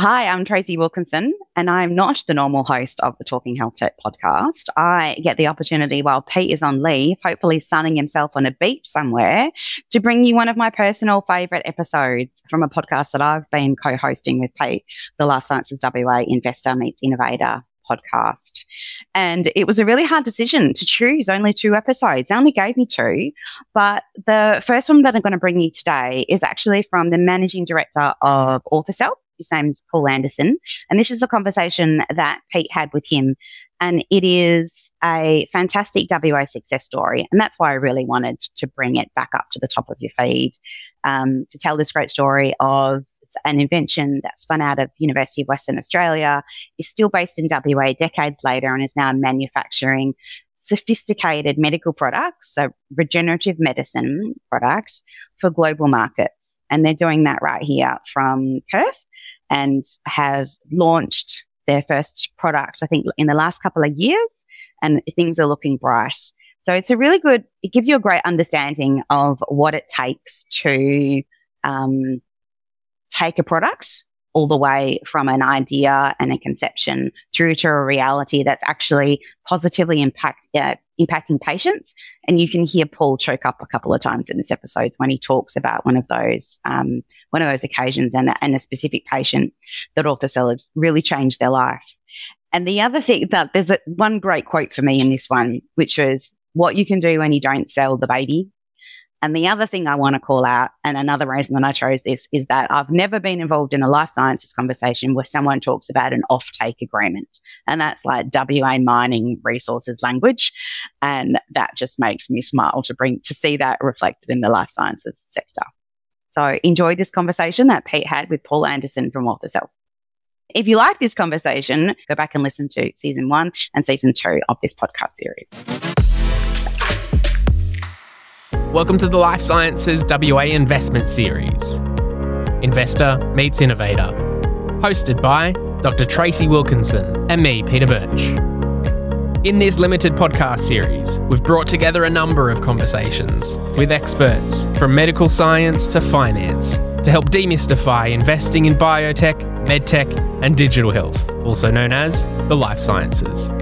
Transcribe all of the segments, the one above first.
Hi, I'm Tracey Wilkinson, and I'm not the normal host of the Talking HealthTech podcast. I get the opportunity while Pete is on leave, hopefully sunning himself on a beach somewhere, to bring you one of my personal favorite episodes from a podcast that I've been co-hosting with Pete, the Life Sciences WA Investor Meets Innovator podcast. And it was a really hard decision to choose only two episodes. They only gave me two, but the first one that I'm going to bring you today is actually from the managing director of Orthocell his name's Paul Anderson. And this is a conversation that Pete had with him. And it is a fantastic WA success story. And that's why I really wanted to bring it back up to the top of your feed um, to tell this great story of an invention that spun out of University of Western Australia, is still based in WA decades later and is now manufacturing sophisticated medical products, so regenerative medicine products for global markets. And they're doing that right here from Perth and have launched their first product, I think, in the last couple of years, and things are looking bright. So it's a really good, it gives you a great understanding of what it takes to um, take a product all the way from an idea and a conception through to a reality that's actually positively impact, uh, impacting patients. And you can hear Paul choke up a couple of times in this episode when he talks about one of those, um, one of those occasions and, and a specific patient that Orthocell has really changed their life. And the other thing that there's a, one great quote for me in this one, which was what you can do when you don't sell the baby and the other thing I want to call out, and another reason that I chose this, is that I've never been involved in a life sciences conversation where someone talks about an off-take agreement. And that's like WA mining resources language. And that just makes me smile to bring, to see that reflected in the life sciences sector. So enjoy this conversation that Pete had with Paul Anderson from Orthocell. If you like this conversation, go back and listen to season one and season two of this podcast series. Welcome to the Life Sciences WA Investment Series. Investor Meets Innovator. Hosted by Dr. Tracey Wilkinson and me, Peter Birch. In this limited podcast series, we've brought together a number of conversations with experts from medical science to finance to help demystify investing in biotech, medtech, and digital health, also known as the life sciences.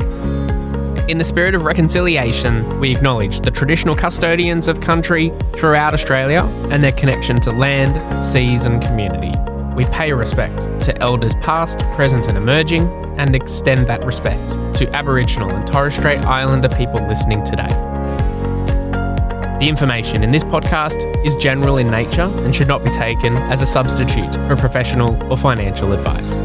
In the spirit of reconciliation, we acknowledge the traditional custodians of country throughout Australia and their connection to land, seas, and community. We pay respect to elders past, present, and emerging, and extend that respect to Aboriginal and Torres Strait Islander people listening today. The information in this podcast is general in nature and should not be taken as a substitute for professional or financial advice.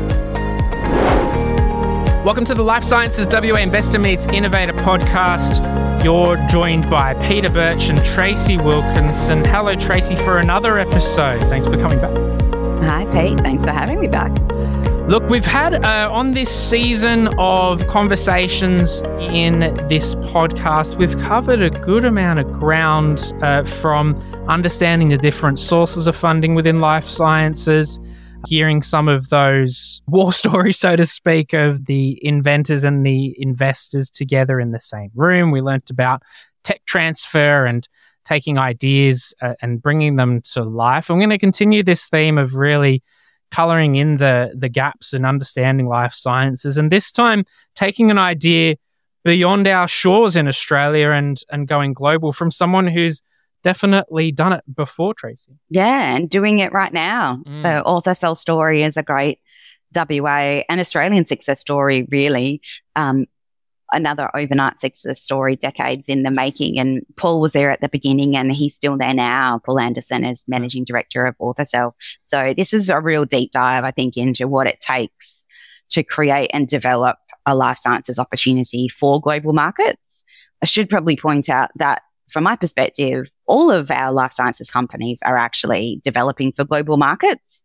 Welcome to the Life Sciences WA Investor Meets Innovator podcast. You're joined by Peter Birch and Tracey Wilkinson. Hello, Tracey, for another episode. Thanks for coming back. Hi, Pete. Thanks for having me back. Look, we've had uh, on this season of conversations in this podcast, we've covered a good amount of ground uh, from understanding the different sources of funding within life sciences hearing some of those war stories, so to speak, of the inventors and the investors together in the same room. We learnt about tech transfer and taking ideas uh, and bringing them to life. I'm going to continue this theme of really coloring in the the gaps and understanding life sciences and this time taking an idea beyond our shores in Australia and and going global from someone who's definitely done it before, Tracey. Yeah, and doing it right now. Mm. The Orthocell story is a great WA and Australian success story, really. Um, another overnight success story, decades in the making. And Paul was there at the beginning and he's still there now. Paul Anderson is managing director of Orthocell. So this is a real deep dive, I think, into what it takes to create and develop a life sciences opportunity for global markets. I should probably point out that from my perspective, all of our life sciences companies are actually developing for global markets.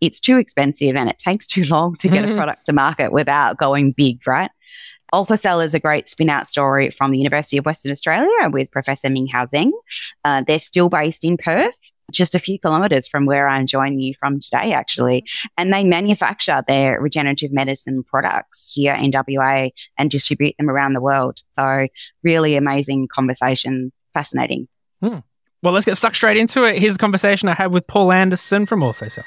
It's too expensive and it takes too long to get a product to market without going big, right? Orthocell is a great spin out story from the University of Western Australia with Professor Minghao Zheng. Uh, they're still based in Perth, just a few kilometers from where I'm joining you from today, actually. And they manufacture their regenerative medicine products here in WA and distribute them around the world. So really amazing conversation fascinating. Hmm. Well, let's get stuck straight into it. Here's the conversation I had with Paul Anderson from Orthocell.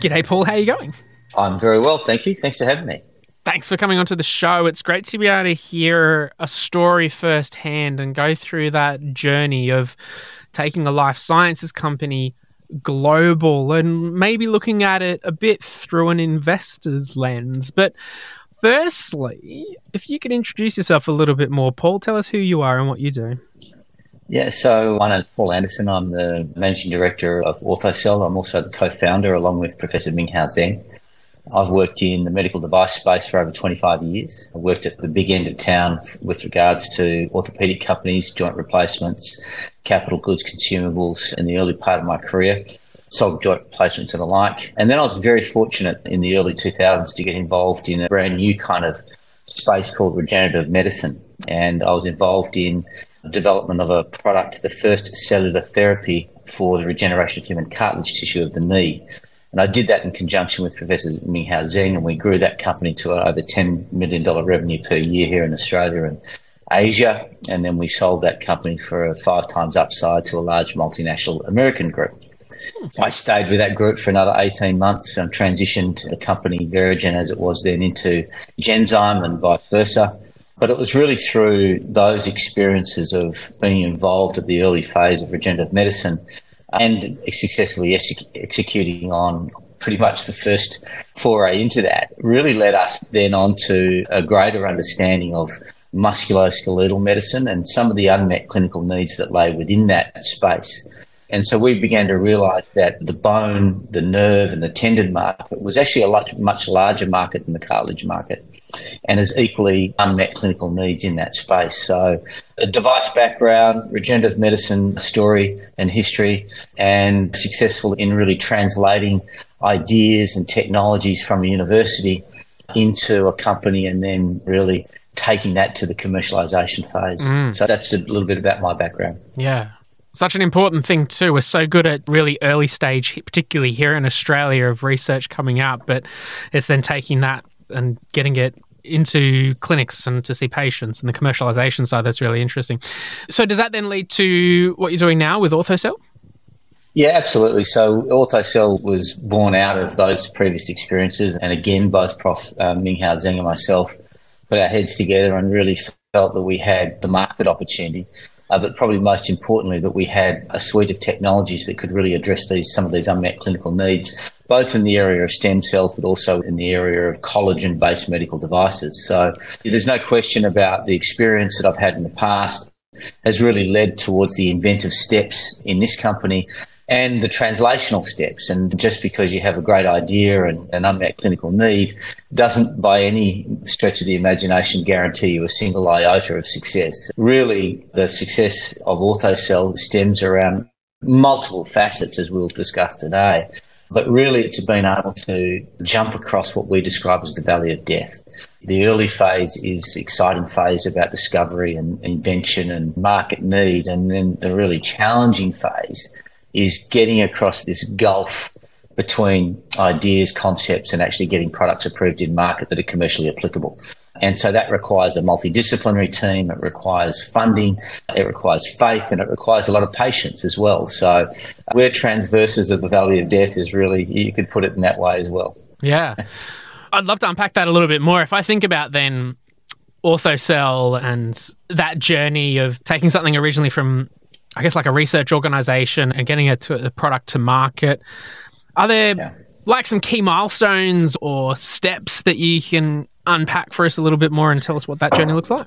G'day, Paul. How are you going? I'm very well, thank you. Thanks for having me. Thanks for coming onto the show. It's great to be able to hear a story firsthand and go through that journey of taking a life sciences company global and maybe looking at it a bit through an investor's lens. But firstly, if you could introduce yourself a little bit more, Paul, tell us who you are and what you do. Yeah, so my name is Paul Anderson. I'm the managing director of OrthoCell. I'm also the co-founder, along with Professor Minghao Zheng. I've worked in the medical device space for over 25 years. I worked at the big end of town with regards to orthopedic companies, joint replacements, capital goods, consumables in the early part of my career, sold joint replacements and the like. And then I was very fortunate in the early 2000s to get involved in a brand new kind of space called regenerative medicine. And I was involved in development of a product, the first cellular therapy for the regeneration of human cartilage tissue of the knee. And I did that in conjunction with Professor Minghao Zheng, and we grew that company to over $10 million revenue per year here in Australia and Asia. And then we sold that company for a five times upside to a large multinational American group. I stayed with that group for another 18 months and transitioned the company Verigen as it was then into Genzyme and vice versa. But it was really through those experiences of being involved at the early phase of regenerative medicine and successfully ex- executing on pretty much the first foray into that really led us then on to a greater understanding of musculoskeletal medicine and some of the unmet clinical needs that lay within that space. And so we began to realize that the bone, the nerve, and the tendon market was actually a much, much larger market than the cartilage market and has equally unmet clinical needs in that space. So, a device background, regenerative medicine story and history, and successful in really translating ideas and technologies from a university into a company and then really taking that to the commercialization phase. Mm. So, that's a little bit about my background. Yeah such an important thing too. We're so good at really early stage, particularly here in Australia, of research coming out, but it's then taking that and getting it into clinics and to see patients and the commercialization side that's really interesting. So does that then lead to what you're doing now with OrthoCell? Yeah, absolutely. So OrthoCell was born out of those previous experiences. And again, both Prof. Um, Minghao Zheng and myself put our heads together and really felt that we had the market opportunity uh, but probably most importantly that we had a suite of technologies that could really address these some of these unmet clinical needs, both in the area of stem cells, but also in the area of collagen-based medical devices. So there's no question about the experience that I've had in the past has really led towards the inventive steps in this company and the translational steps. And just because you have a great idea and an unmet clinical need doesn't by any stretch of the imagination guarantee you a single iota of success. Really, the success of OrthoCell stems around multiple facets, as we'll discuss today. But really, it's been able to jump across what we describe as the valley of death. The early phase is exciting phase about discovery and invention and market need. And then the really challenging phase is getting across this gulf between ideas, concepts, and actually getting products approved in market that are commercially applicable. And so that requires a multidisciplinary team. It requires funding. It requires faith and it requires a lot of patience as well. So we're transverses of the valley of death is really, you could put it in that way as well. Yeah. I'd love to unpack that a little bit more. If I think about then OrthoCell and that journey of taking something originally from I guess like a research organization and getting to a product to market. Are there yeah. like some key milestones or steps that you can unpack for us a little bit more and tell us what that journey looks like?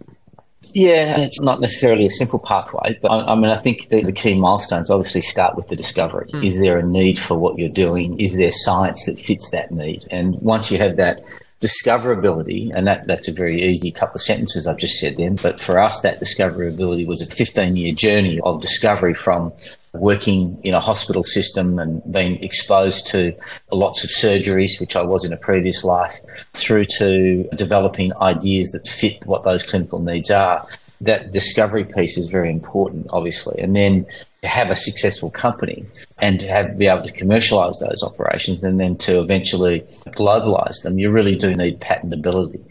Yeah, it's not necessarily a simple pathway, but I, I mean, I think the, the, key milestones obviously start with the discovery. Mm. Is there a need for what you're doing? Is there science that fits that need? And once you have that discoverability, and that, that's a very easy couple of sentences I've just said then, but for us, that discoverability was a 15 year journey of discovery from working in a hospital system and being exposed to lots of surgeries, which I was in a previous life, through to developing ideas that fit what those clinical needs are. That discovery piece is very important, obviously. And then to have a successful company and to have be able to commercialize those operations and then to eventually globalize them, you really do need patentability.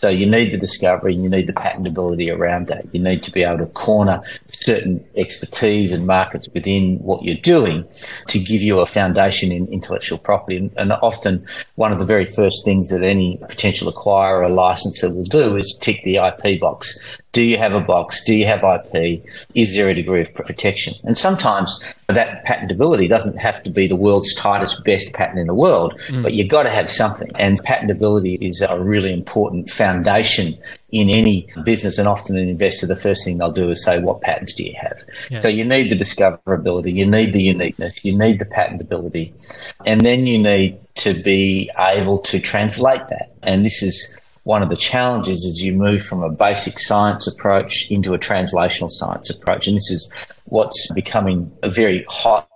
So you need the discovery and you need the patentability around that. You need to be able to corner certain expertise and markets within what you're doing to give you a foundation in intellectual property. And, and often one of the very first things that any potential acquirer or licensor will do is tick the IP box. Do you have a box? Do you have IP? Is there a degree of protection? And sometimes that patentability doesn't have to be the world's tightest, best patent in the world, mm. but you've got to have something. And patentability is a really important foundation in any business. And often an investor, the first thing they'll do is say, what patents do you have? Yeah. So you need the discoverability, you need the uniqueness, you need the patentability, and then you need to be able to translate that. And this is one of the challenges as you move from a basic science approach into a translational science approach. And this is what's becoming a very hot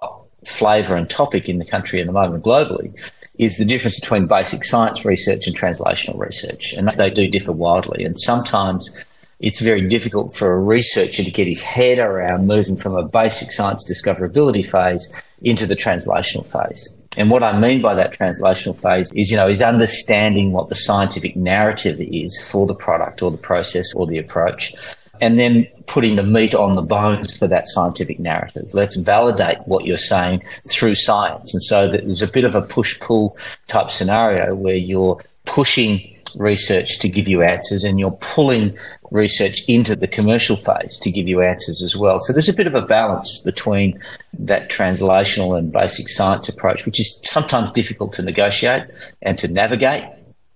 flavour and topic in the country at the moment globally is the difference between basic science research and translational research. And they do differ wildly. And sometimes it's very difficult for a researcher to get his head around moving from a basic science discoverability phase into the translational phase. And what I mean by that translational phase is, you know, is understanding what the scientific narrative is for the product or the process or the approach, and then putting the meat on the bones for that scientific narrative. Let's validate what you're saying through science. And so there's a bit of a push pull type scenario where you're pushing research to give you answers and you're pulling research into the commercial phase to give you answers as well. So there's a bit of a balance between that translational and basic science approach, which is sometimes difficult to negotiate and to navigate,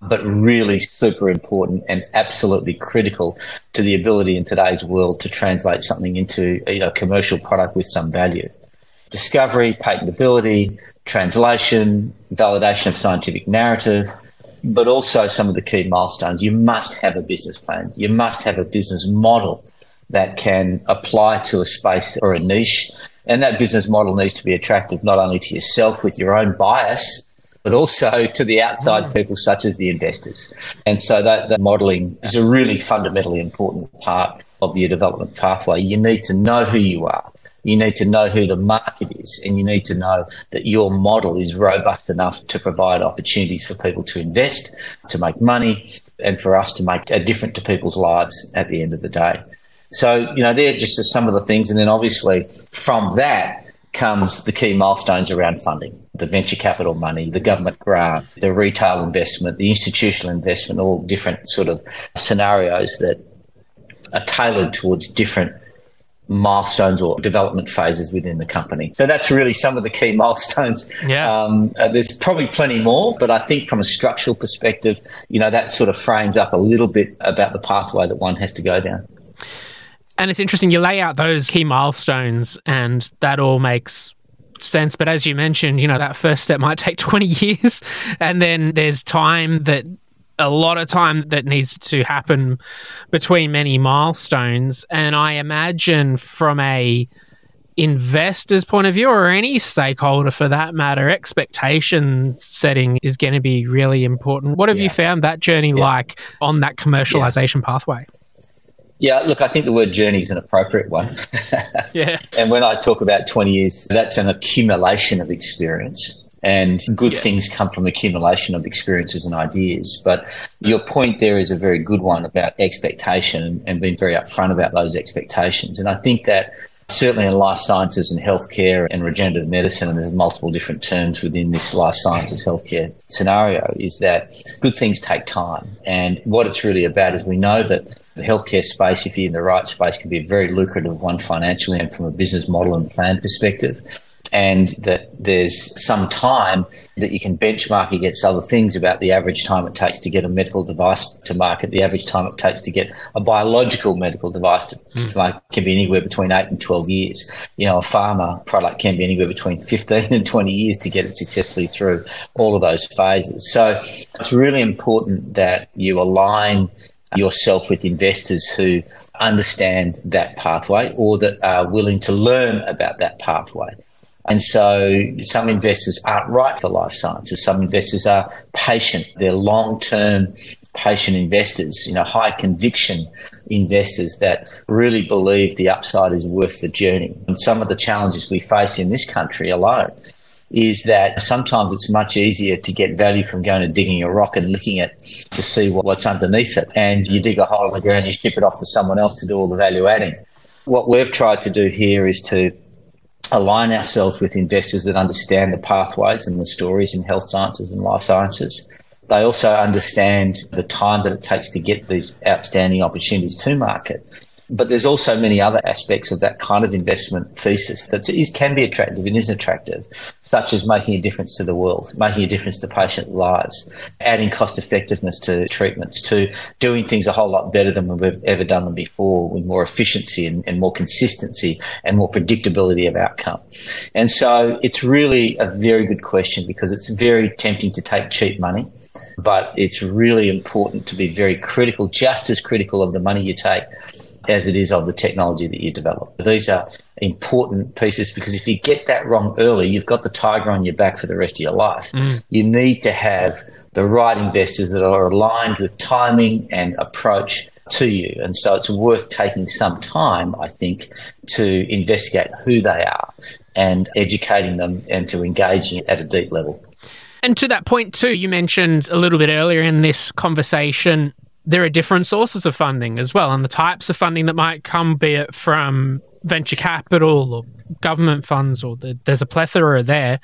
but really super important and absolutely critical to the ability in today's world to translate something into a commercial product with some value. Discovery, patentability, translation, validation of scientific narrative, but also some of the key milestones. You must have a business plan. You must have a business model that can apply to a space or a niche. And that business model needs to be attractive not only to yourself with your own bias, but also to the outside mm. people such as the investors. And so that, that modeling is a really fundamentally important part of your development pathway. You need to know who you are. You need to know who the market is and you need to know that your model is robust enough to provide opportunities for people to invest, to make money, and for us to make a difference to people's lives at the end of the day. So, you know, they're just some of the things. And then obviously from that comes the key milestones around funding the venture capital money, the government grant, the retail investment, the institutional investment, all different sort of scenarios that are tailored towards different milestones or development phases within the company. So that's really some of the key milestones. Yeah. Um, uh, there's probably plenty more, but I think from a structural perspective, you know, that sort of frames up a little bit about the pathway that one has to go down. And it's interesting, you lay out those key milestones, and that all makes sense. But as you mentioned, you know, that first step might take 20 years. And then there's time that a lot of time that needs to happen between many milestones. And I imagine from a investor's point of view or any stakeholder for that matter, expectation setting is going to be really important. What have yeah. you found that journey yeah. like on that commercialization yeah. pathway? Yeah, look, I think the word journey is an appropriate one. yeah. And when I talk about 20 years, that's an accumulation of experience and good yeah. things come from accumulation of experiences and ideas. But your point there is a very good one about expectation and being very upfront about those expectations. And I think that certainly in life sciences and healthcare and regenerative medicine, and there's multiple different terms within this life sciences healthcare scenario, is that good things take time. And what it's really about is we know that the healthcare space, if you're in the right space, can be a very lucrative one financially and from a business model and plan perspective and that there's some time that you can benchmark against other things about the average time it takes to get a medical device to market, the average time it takes to get a biological medical device to, mm. to market can be anywhere between 8 and 12 years. You know, a pharma product can be anywhere between 15 and 20 years to get it successfully through all of those phases. So it's really important that you align yourself with investors who understand that pathway or that are willing to learn about that pathway. And so some investors aren't right for life sciences. Some investors are patient. They're long term patient investors, you know, high conviction investors that really believe the upside is worth the journey. And some of the challenges we face in this country alone is that sometimes it's much easier to get value from going and digging a rock and licking it to see what's underneath it. And you dig a hole in the ground, you ship it off to someone else to do all the value adding. What we've tried to do here is to align ourselves with investors that understand the pathways and the stories in health sciences and life sciences. They also understand the time that it takes to get these outstanding opportunities to market. But there's also many other aspects of that kind of investment thesis that is, can be attractive and is attractive, such as making a difference to the world, making a difference to patient lives, adding cost effectiveness to treatments, to doing things a whole lot better than we've ever done them before with more efficiency and, and more consistency and more predictability of outcome. And so it's really a very good question because it's very tempting to take cheap money but it's really important to be very critical, just as critical of the money you take as it is of the technology that you develop. These are important pieces because if you get that wrong early, you've got the tiger on your back for the rest of your life. Mm. You need to have the right investors that are aligned with timing and approach to you. And so it's worth taking some time, I think, to investigate who they are and educating them and to engage at a deep level. And to that point, too, you mentioned a little bit earlier in this conversation there are different sources of funding as well, and the types of funding that might come, be it from venture capital or government funds, or the, there's a plethora there.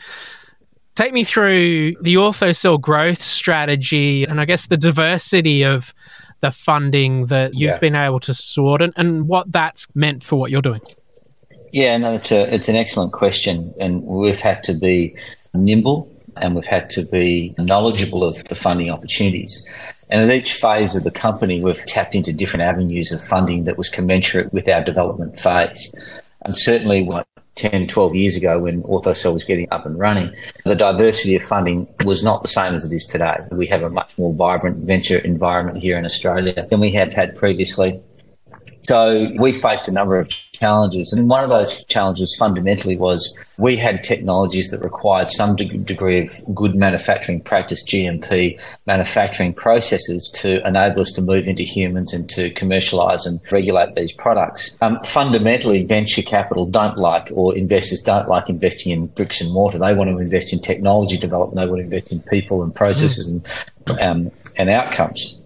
Take me through the OrthoCell growth strategy and I guess the diversity of the funding that you've yeah. been able to sort and, and what that's meant for what you're doing. Yeah, no, it's a it's an excellent question, and we've had to be nimble and we've had to be knowledgeable of the funding opportunities. And at each phase of the company, we've tapped into different avenues of funding that was commensurate with our development phase. And certainly, what 10, 12 years ago when OrthoCell was getting up and running, the diversity of funding was not the same as it is today. We have a much more vibrant venture environment here in Australia than we have had previously. So we faced a number of challenges. And one of those challenges fundamentally was we had technologies that required some de- degree of good manufacturing practice, GMP manufacturing processes to enable us to move into humans and to commercialize and regulate these products. Um, fundamentally, venture capital don't like, or investors don't like investing in bricks and mortar. They want to invest in technology development. They want to invest in people and processes mm. and, um, and outcomes.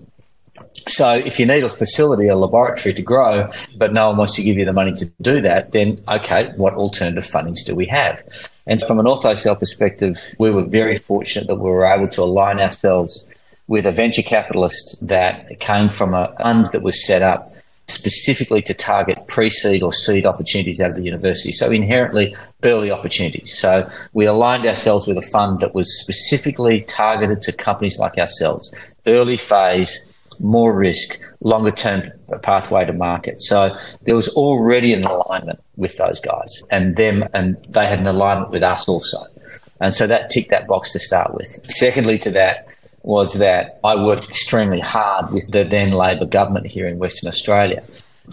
So if you need a facility, a laboratory to grow, but no one wants to give you the money to do that, then okay, what alternative fundings do we have? And from an OrthoCell perspective, we were very fortunate that we were able to align ourselves with a venture capitalist that came from a fund that was set up specifically to target pre-seed or seed opportunities out of the university. So inherently early opportunities. So we aligned ourselves with a fund that was specifically targeted to companies like ourselves, early phase more risk, longer term pathway to market. So there was already an alignment with those guys and them, and they had an alignment with us also. And so that ticked that box to start with. Secondly, to that was that I worked extremely hard with the then Labor government here in Western Australia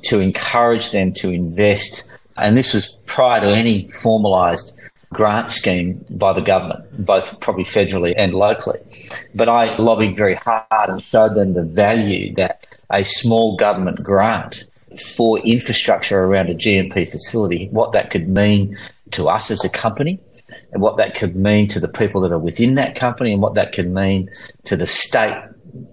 to encourage them to invest. And this was prior to any formalised grant scheme by the government, both probably federally and locally. But I lobbied very hard and showed them the value that a small government grant for infrastructure around a GMP facility, what that could mean to us as a company, and what that could mean to the people that are within that company, and what that could mean to the state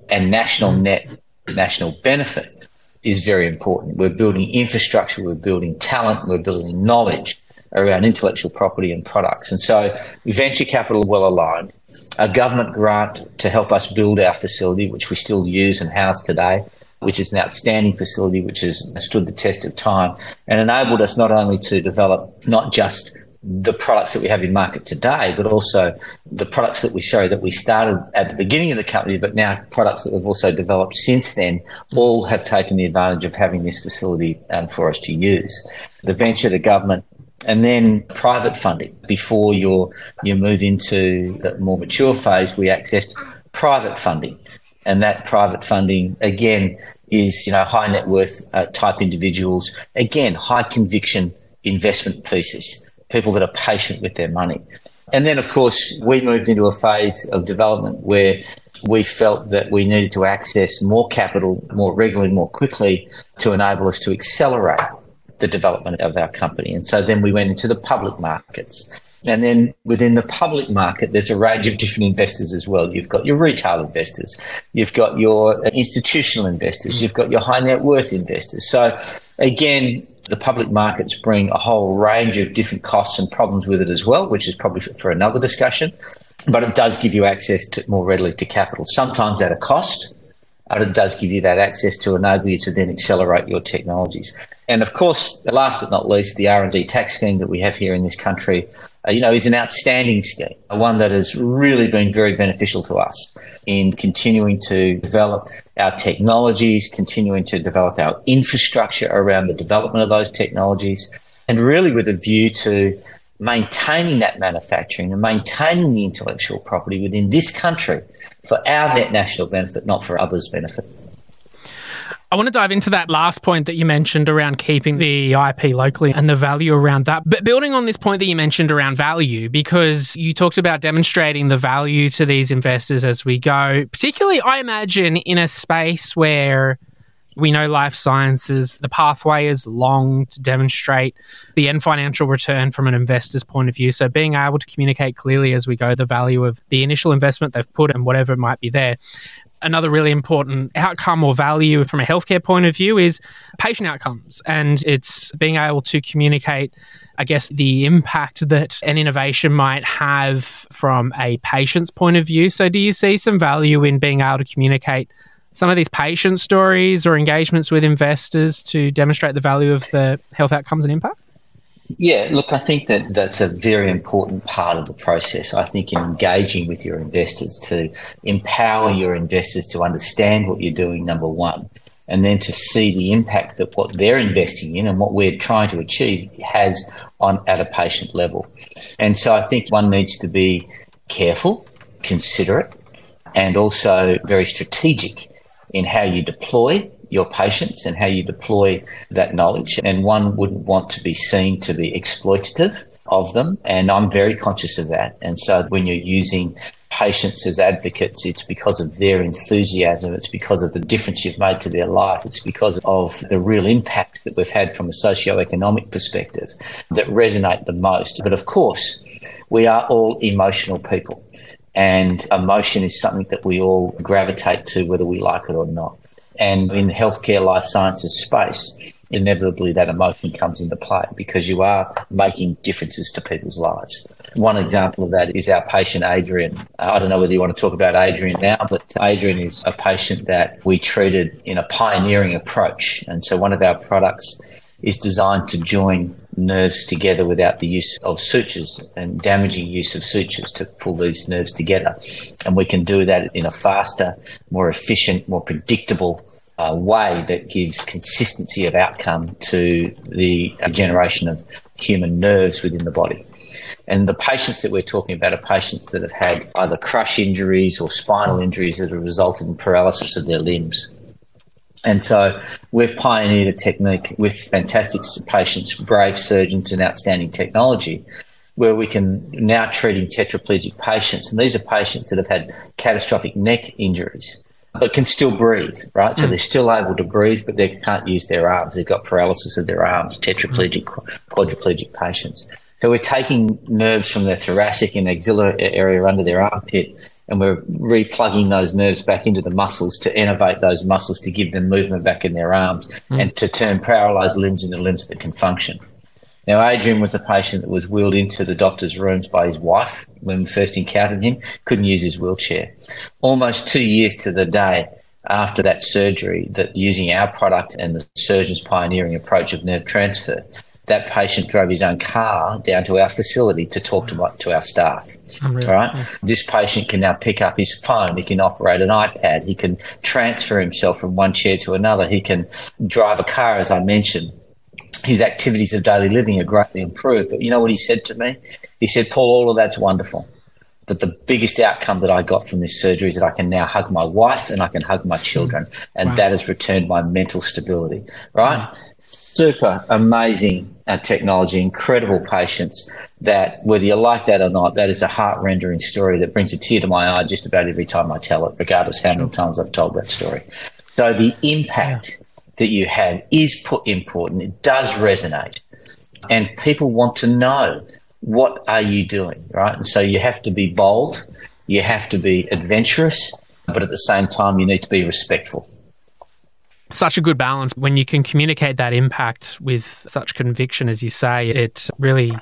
and national net national benefit is very important. We're building infrastructure, we're building talent, we're building knowledge around intellectual property and products. And so venture capital well aligned, a government grant to help us build our facility, which we still use and house today, which is an outstanding facility which has stood the test of time and enabled us not only to develop not just the products that we have in market today, but also the products that we show that we started at the beginning of the company, but now products that we've also developed since then, all have taken the advantage of having this facility um, for us to use. The venture, the government, and then private funding. Before you you move into the more mature phase, we accessed private funding, and that private funding again is you know high net worth uh, type individuals. Again, high conviction investment thesis, people that are patient with their money. And then, of course, we moved into a phase of development where we felt that we needed to access more capital more regularly, more quickly to enable us to accelerate the development of our company. And so then we went into the public markets. And then within the public market, there's a range of different investors as well. You've got your retail investors, you've got your institutional investors, you've got your high net worth investors. So again, the public markets bring a whole range of different costs and problems with it as well, which is probably for another discussion. But it does give you access to more readily to capital, sometimes at a cost, but it does give you that access to enable you to then accelerate your technologies. And of course, last but not least, the R&D tax scheme that we have here in this country, uh, you know, is an outstanding scheme, one that has really been very beneficial to us in continuing to develop our technologies, continuing to develop our infrastructure around the development of those technologies, and really with a view to maintaining that manufacturing and maintaining the intellectual property within this country for our net national benefit, not for others' benefit. I want to dive into that last point that you mentioned around keeping the IP locally and the value around that. But building on this point that you mentioned around value, because you talked about demonstrating the value to these investors as we go, particularly, I imagine, in a space where we know life sciences, the pathway is long to demonstrate the end financial return from an investor's point of view. So, being able to communicate clearly as we go the value of the initial investment they've put and whatever might be there. Another really important outcome or value from a healthcare point of view is patient outcomes. And it's being able to communicate, I guess, the impact that an innovation might have from a patient's point of view. So, do you see some value in being able to communicate? Some of these patient stories or engagements with investors to demonstrate the value of the health outcomes and impact? Yeah, look, I think that that's a very important part of the process. I think in engaging with your investors to empower your investors to understand what you're doing, number one, and then to see the impact that what they're investing in and what we're trying to achieve has on at a patient level. And so I think one needs to be careful, considerate, and also very strategic in how you deploy your patients and how you deploy that knowledge. And one wouldn't want to be seen to be exploitative of them. And I'm very conscious of that. And so when you're using patients as advocates, it's because of their enthusiasm. It's because of the difference you've made to their life. It's because of the real impact that we've had from a socio-economic perspective that resonate the most. But of course, we are all emotional people. And emotion is something that we all gravitate to, whether we like it or not. And in the healthcare life sciences space, inevitably that emotion comes into play because you are making differences to people's lives. One example of that is our patient Adrian. I don't know whether you want to talk about Adrian now, but Adrian is a patient that we treated in a pioneering approach. And so one of our products is designed to join nerves together without the use of sutures and damaging use of sutures to pull these nerves together. And we can do that in a faster, more efficient, more predictable uh, way that gives consistency of outcome to the generation of human nerves within the body. And the patients that we're talking about are patients that have had either crush injuries or spinal injuries that have resulted in paralysis of their limbs. And so we've pioneered a technique with fantastic patients, brave surgeons, and outstanding technology where we can now treating tetraplegic patients. And these are patients that have had catastrophic neck injuries but can still breathe, right? So mm. they're still able to breathe, but they can't use their arms. They've got paralysis of their arms, tetraplegic, quadriplegic patients. So we're taking nerves from their thoracic and axillary area under their armpit and we're replugging those nerves back into the muscles to innervate those muscles to give them movement back in their arms mm. and to turn paralyzed limbs into limbs that can function. Now, Adrian was a patient that was wheeled into the doctor's rooms by his wife when we first encountered him, couldn't use his wheelchair. Almost two years to the day after that surgery, that using our product and the surgeon's pioneering approach of nerve transfer, that patient drove his own car down to our facility to talk to, to our staff. Oh, Unreal. All right. Yeah. This patient can now pick up his phone. He can operate an iPad. He can transfer himself from one chair to another. He can drive a car, as I mentioned. His activities of daily living are greatly improved. But you know what he said to me? He said, Paul, all of that's wonderful. But the biggest outcome that I got from this surgery is that I can now hug my wife and I can hug my children. Mm. And wow. that has returned my mental stability. Right? Wow. Super amazing uh, technology, incredible patients that whether you like that or not, that is a heart rendering story that brings a tear to my eye just about every time I tell it, regardless how many times I've told that story. So the impact that you have is put important. It does resonate. And people want to know what are you doing, right? And so you have to be bold, you have to be adventurous, but at the same time, you need to be respectful. Such a good balance when you can communicate that impact with such conviction, as you say, it really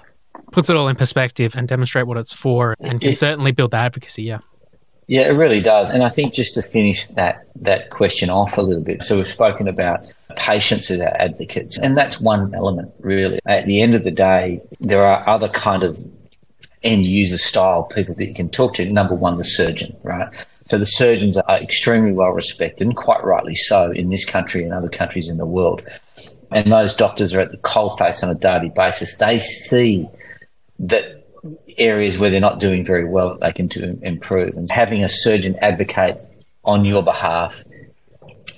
puts it all in perspective and demonstrate what it's for and can it, certainly build the advocacy. Yeah. Yeah, it really does. And I think just to finish that that question off a little bit. So we've spoken about patients as our advocates, and that's one element really. At the end of the day, there are other kind of end user style people that you can talk to. Number one, the surgeon, right? So the surgeons are extremely well respected, and quite rightly so, in this country and other countries in the world. And those doctors are at the coalface on a daily basis. They see that areas where they're not doing very well, they can do, improve. And having a surgeon advocate on your behalf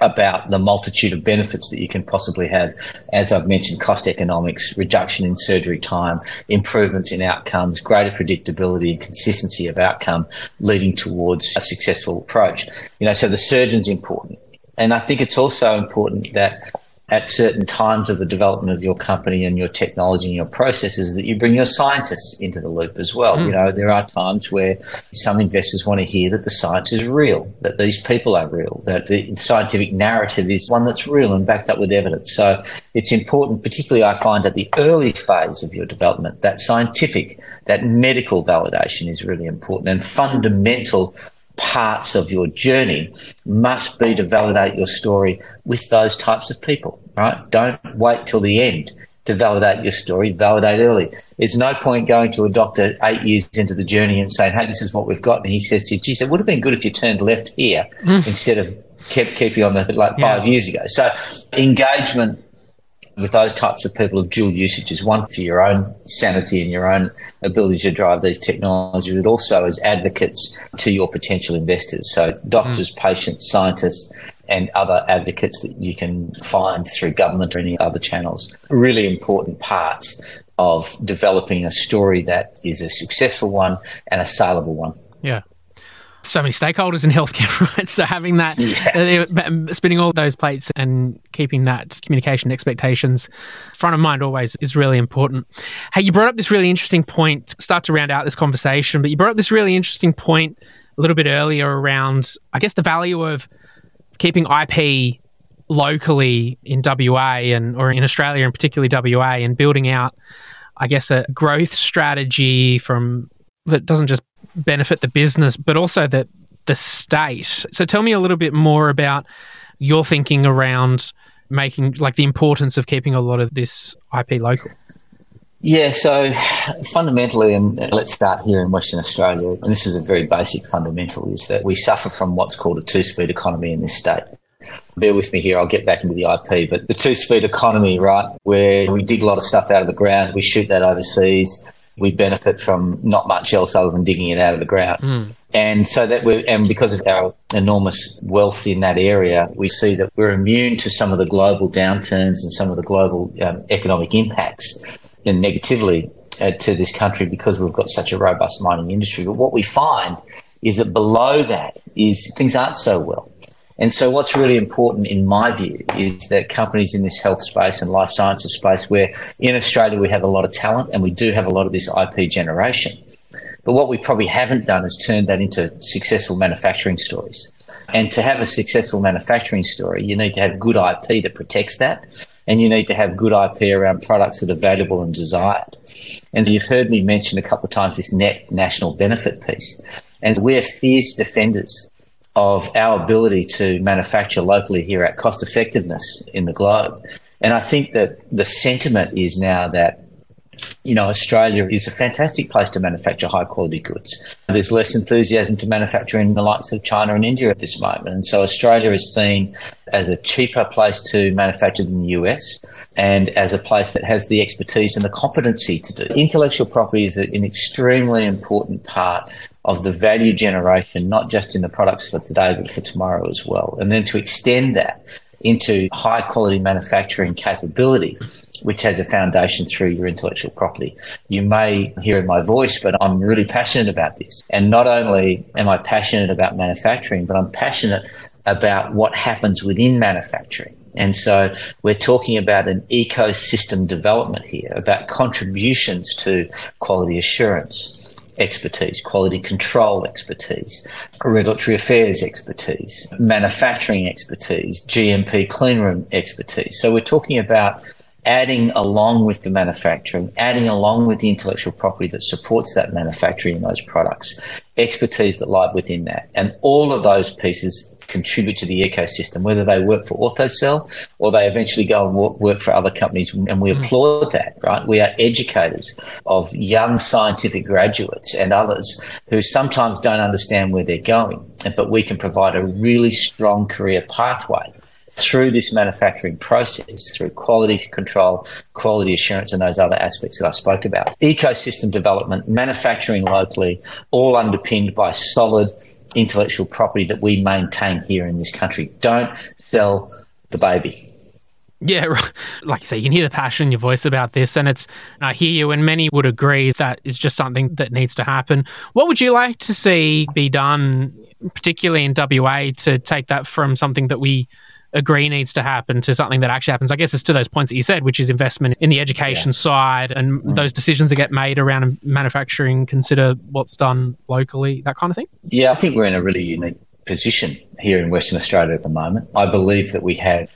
about the multitude of benefits that you can possibly have. As I've mentioned, cost economics, reduction in surgery time, improvements in outcomes, greater predictability and consistency of outcome leading towards a successful approach. You know, so the surgeon's important. And I think it's also important that at certain times of the development of your company and your technology and your processes that you bring your scientists into the loop as well. Mm. You know, there are times where some investors want to hear that the science is real, that these people are real, that the scientific narrative is one that's real and backed up with evidence. So it's important, particularly I find at the early phase of your development, that scientific, that medical validation is really important and fundamental parts of your journey must be to validate your story with those types of people, right? Don't wait till the end to validate your story, validate early. There's no point going to a doctor eight years into the journey and saying, hey, this is what we've got. And he says to you, geez, it would have been good if you turned left here mm. instead of kept keeping on the like five yeah. years ago. So engagement with those types of people of dual usage is one for your own sanity and your own ability to drive these technologies, but also as advocates to your potential investors. So doctors, mm. patients, scientists, and other advocates that you can find through government or any other channels. Really important parts of developing a story that is a successful one and a saleable one. Yeah so many stakeholders in healthcare, right? So having that, yeah. uh, spinning all those plates and keeping that communication expectations front of mind always is really important. Hey, you brought up this really interesting point, start to round out this conversation, but you brought up this really interesting point a little bit earlier around, I guess, the value of keeping IP locally in WA and or in Australia and particularly WA and building out, I guess, a growth strategy from that doesn't just benefit the business, but also the the state. So tell me a little bit more about your thinking around making like the importance of keeping a lot of this IP local. Yeah, so fundamentally, and let's start here in Western Australia, and this is a very basic fundamental, is that we suffer from what's called a two speed economy in this state. Bear with me here, I'll get back into the IP, but the two speed economy, right, where we dig a lot of stuff out of the ground, we shoot that overseas, we benefit from not much else other than digging it out of the ground. Mm. And so that we and because of our enormous wealth in that area, we see that we're immune to some of the global downturns and some of the global um, economic impacts and negatively uh, to this country because we've got such a robust mining industry. But what we find is that below that is things aren't so well. And so, what's really important, in my view, is that companies in this health space and life sciences space, where in Australia we have a lot of talent and we do have a lot of this IP generation, but what we probably haven't done is turned that into successful manufacturing stories. And to have a successful manufacturing story, you need to have good IP that protects that. And you need to have good IP around products that are valuable and desired. And you've heard me mention a couple of times this net national benefit piece. And we're fierce defenders of our ability to manufacture locally here at cost effectiveness in the globe. And I think that the sentiment is now that you know, Australia is a fantastic place to manufacture high quality goods. There's less enthusiasm to manufacture in the likes of China and India at this moment. And so Australia is seen as a cheaper place to manufacture than the US and as a place that has the expertise and the competency to do. Intellectual property is an extremely important part of the value generation, not just in the products for today, but for tomorrow as well. And then to extend that into high quality manufacturing capability which has a foundation through your intellectual property. You may hear in my voice, but I'm really passionate about this. And not only am I passionate about manufacturing, but I'm passionate about what happens within manufacturing. And so we're talking about an ecosystem development here, about contributions to quality assurance expertise, quality control expertise, regulatory affairs expertise, manufacturing expertise, GMP cleanroom expertise. So we're talking about adding along with the manufacturing, adding along with the intellectual property that supports that manufacturing in those products, expertise that lie within that. And all of those pieces contribute to the ecosystem, whether they work for Orthocell or they eventually go and work for other companies. And we mm. applaud that, right? We are educators of young scientific graduates and others who sometimes don't understand where they're going, but we can provide a really strong career pathway through this manufacturing process, through quality control, quality assurance, and those other aspects that I spoke about. Ecosystem development, manufacturing locally, all underpinned by solid intellectual property that we maintain here in this country. Don't sell the baby. Yeah, like you say, you can hear the passion in your voice about this, and it's. I hear you, and many would agree that is just something that needs to happen. What would you like to see be done, particularly in WA, to take that from something that we agree needs to happen to something that actually happens. I guess it's to those points that you said, which is investment in the education yeah. side and mm. those decisions that get made around manufacturing, consider what's done locally, that kind of thing. Yeah, I think we're in a really unique position here in Western Australia at the moment. I believe that we have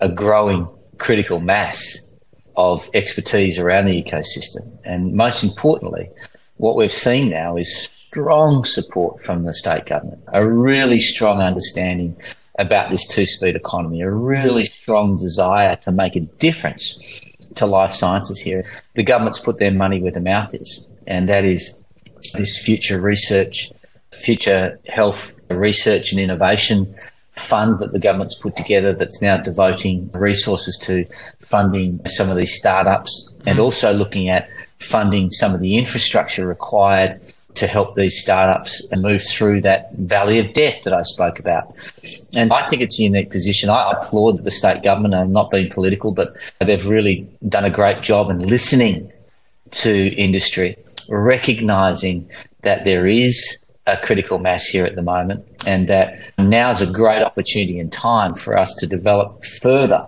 a growing critical mass of expertise around the ecosystem. And most importantly, what we've seen now is strong support from the state government, a really strong understanding about this two speed economy, a really strong desire to make a difference to life sciences here. The government's put their money where the mouth is, and that is this future research, future health research and innovation fund that the government's put together that's now devoting resources to funding some of these startups and also looking at funding some of the infrastructure required to help these startups move through that valley of death that I spoke about. And I think it's a unique position. I applaud the state government. I'm not being political, but they've really done a great job in listening to industry, recognizing that there is a critical mass here at the moment and that now is a great opportunity and time for us to develop further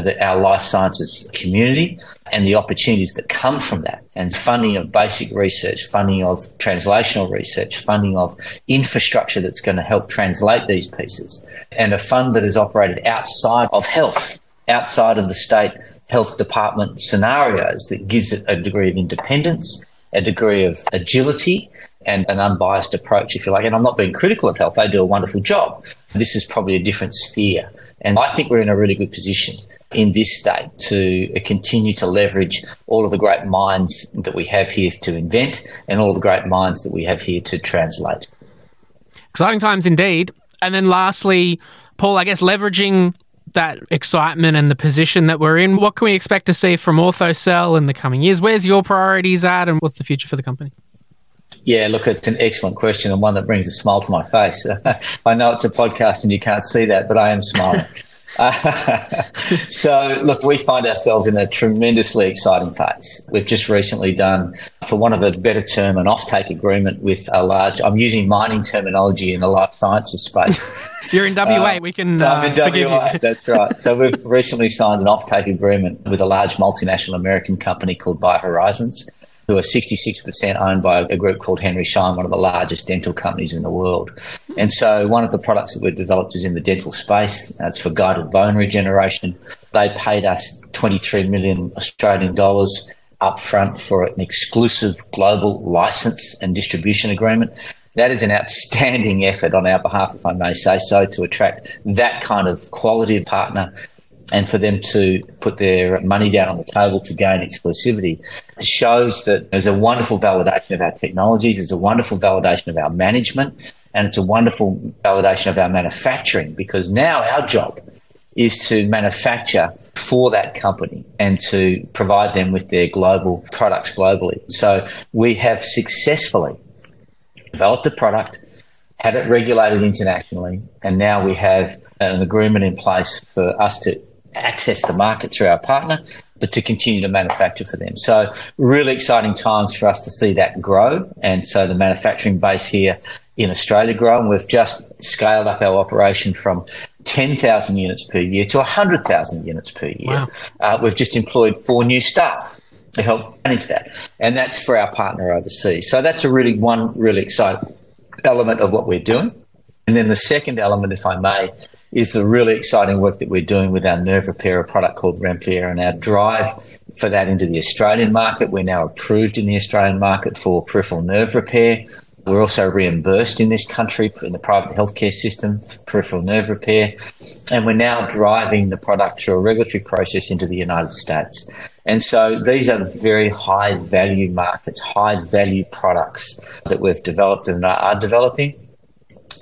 the, our life sciences community and the opportunities that come from that and funding of basic research, funding of translational research, funding of infrastructure that's going to help translate these pieces and a fund that is operated outside of health, outside of the state health department scenarios that gives it a degree of independence, a degree of agility and an unbiased approach, if you like. And I'm not being critical of health. They do a wonderful job. This is probably a different sphere. And I think we're in a really good position in this state to continue to leverage all of the great minds that we have here to invent and all the great minds that we have here to translate. Exciting times indeed. And then lastly, Paul, I guess leveraging that excitement and the position that we're in, what can we expect to see from Orthocell in the coming years? Where's your priorities at and what's the future for the company? Yeah, look, it's an excellent question and one that brings a smile to my face. I know it's a podcast and you can't see that, but I am smiling. so, look, we find ourselves in a tremendously exciting phase. We've just recently done, for one of a better term, an offtake agreement with a large, I'm using mining terminology in the life sciences space. You're in WA, uh, we can uh, in forgive WA, you. That's right. So, we've recently signed an offtake agreement with a large multinational American company called BioHorizons who are 66% owned by a group called Henry Schein, one of the largest dental companies in the world. And so one of the products that we've developed is in the dental space. Uh, it's for guided bone regeneration. They paid us 23 million Australian dollars upfront for an exclusive global license and distribution agreement. That is an outstanding effort on our behalf, if I may say so, to attract that kind of quality partner and for them to put their money down on the table to gain exclusivity shows that there's a wonderful validation of our technologies, there's a wonderful validation of our management, and it's a wonderful validation of our manufacturing because now our job is to manufacture for that company and to provide them with their global products globally. So we have successfully developed the product, had it regulated internationally, and now we have an agreement in place for us to access the market through our partner, but to continue to manufacture for them. So really exciting times for us to see that grow. And so the manufacturing base here in Australia grow. And we've just scaled up our operation from 10,000 units per year to 100,000 units per year. Wow. Uh, we've just employed four new staff to help manage that. And that's for our partner overseas. So that's a really one really exciting element of what we're doing. And then the second element, if I may, is the really exciting work that we're doing with our nerve repair, a product called Remplir, and our drive for that into the Australian market. We're now approved in the Australian market for peripheral nerve repair. We're also reimbursed in this country in the private healthcare system for peripheral nerve repair. And we're now driving the product through a regulatory process into the United States. And so these are very high value markets, high value products that we've developed and are developing.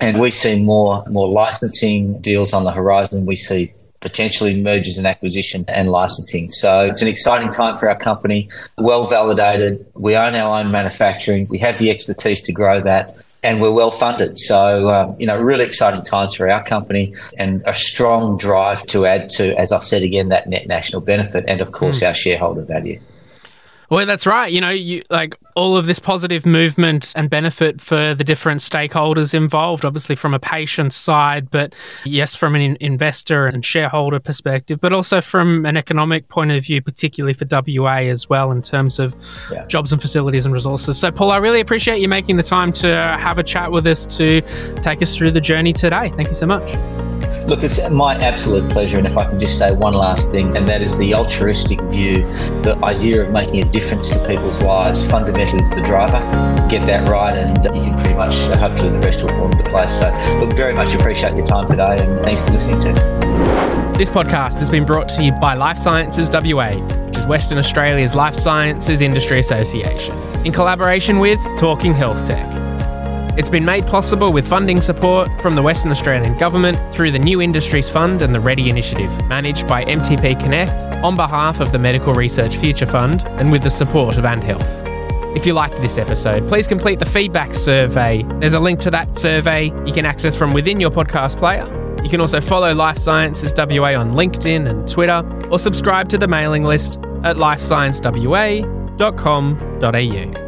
And we see more, more licensing deals on the horizon. We see potentially mergers and acquisition and licensing. So it's an exciting time for our company, well validated. We own our own manufacturing. We have the expertise to grow that and we're well funded. So, um, you know, really exciting times for our company and a strong drive to add to, as I said again, that net national benefit and, of course, mm. our shareholder value. Well, that's right. You know, you like all of this positive movement and benefit for the different stakeholders involved, obviously from a patient side, but yes, from an investor and shareholder perspective, but also from an economic point of view, particularly for WA as well, in terms of yeah. jobs and facilities and resources. So, Paul, I really appreciate you making the time to have a chat with us to take us through the journey today. Thank you so much. Look, it's my absolute pleasure. And if I can just say one last thing, and that is the altruistic view, the idea of making a difference to people's lives fundamentally is the driver. Get that right, and you can pretty much, uh, hopefully, the rest will fall into place. So, look, very much appreciate your time today, and thanks for listening to. This podcast has been brought to you by Life Sciences WA, which is Western Australia's Life Sciences Industry Association, in collaboration with Talking HealthTech. It's been made possible with funding support from the Western Australian Government through the New Industries Fund and the REDI Initiative, managed by MTPConnect on behalf of the Medical Research Future Fund and with the support of ANDHealth. If you liked this episode, please complete the feedback survey. There's a link to that survey you can access from within your podcast player. You can also follow Life Sciences WA on LinkedIn and Twitter, or subscribe to the mailing list at lifescienceswa.com.au.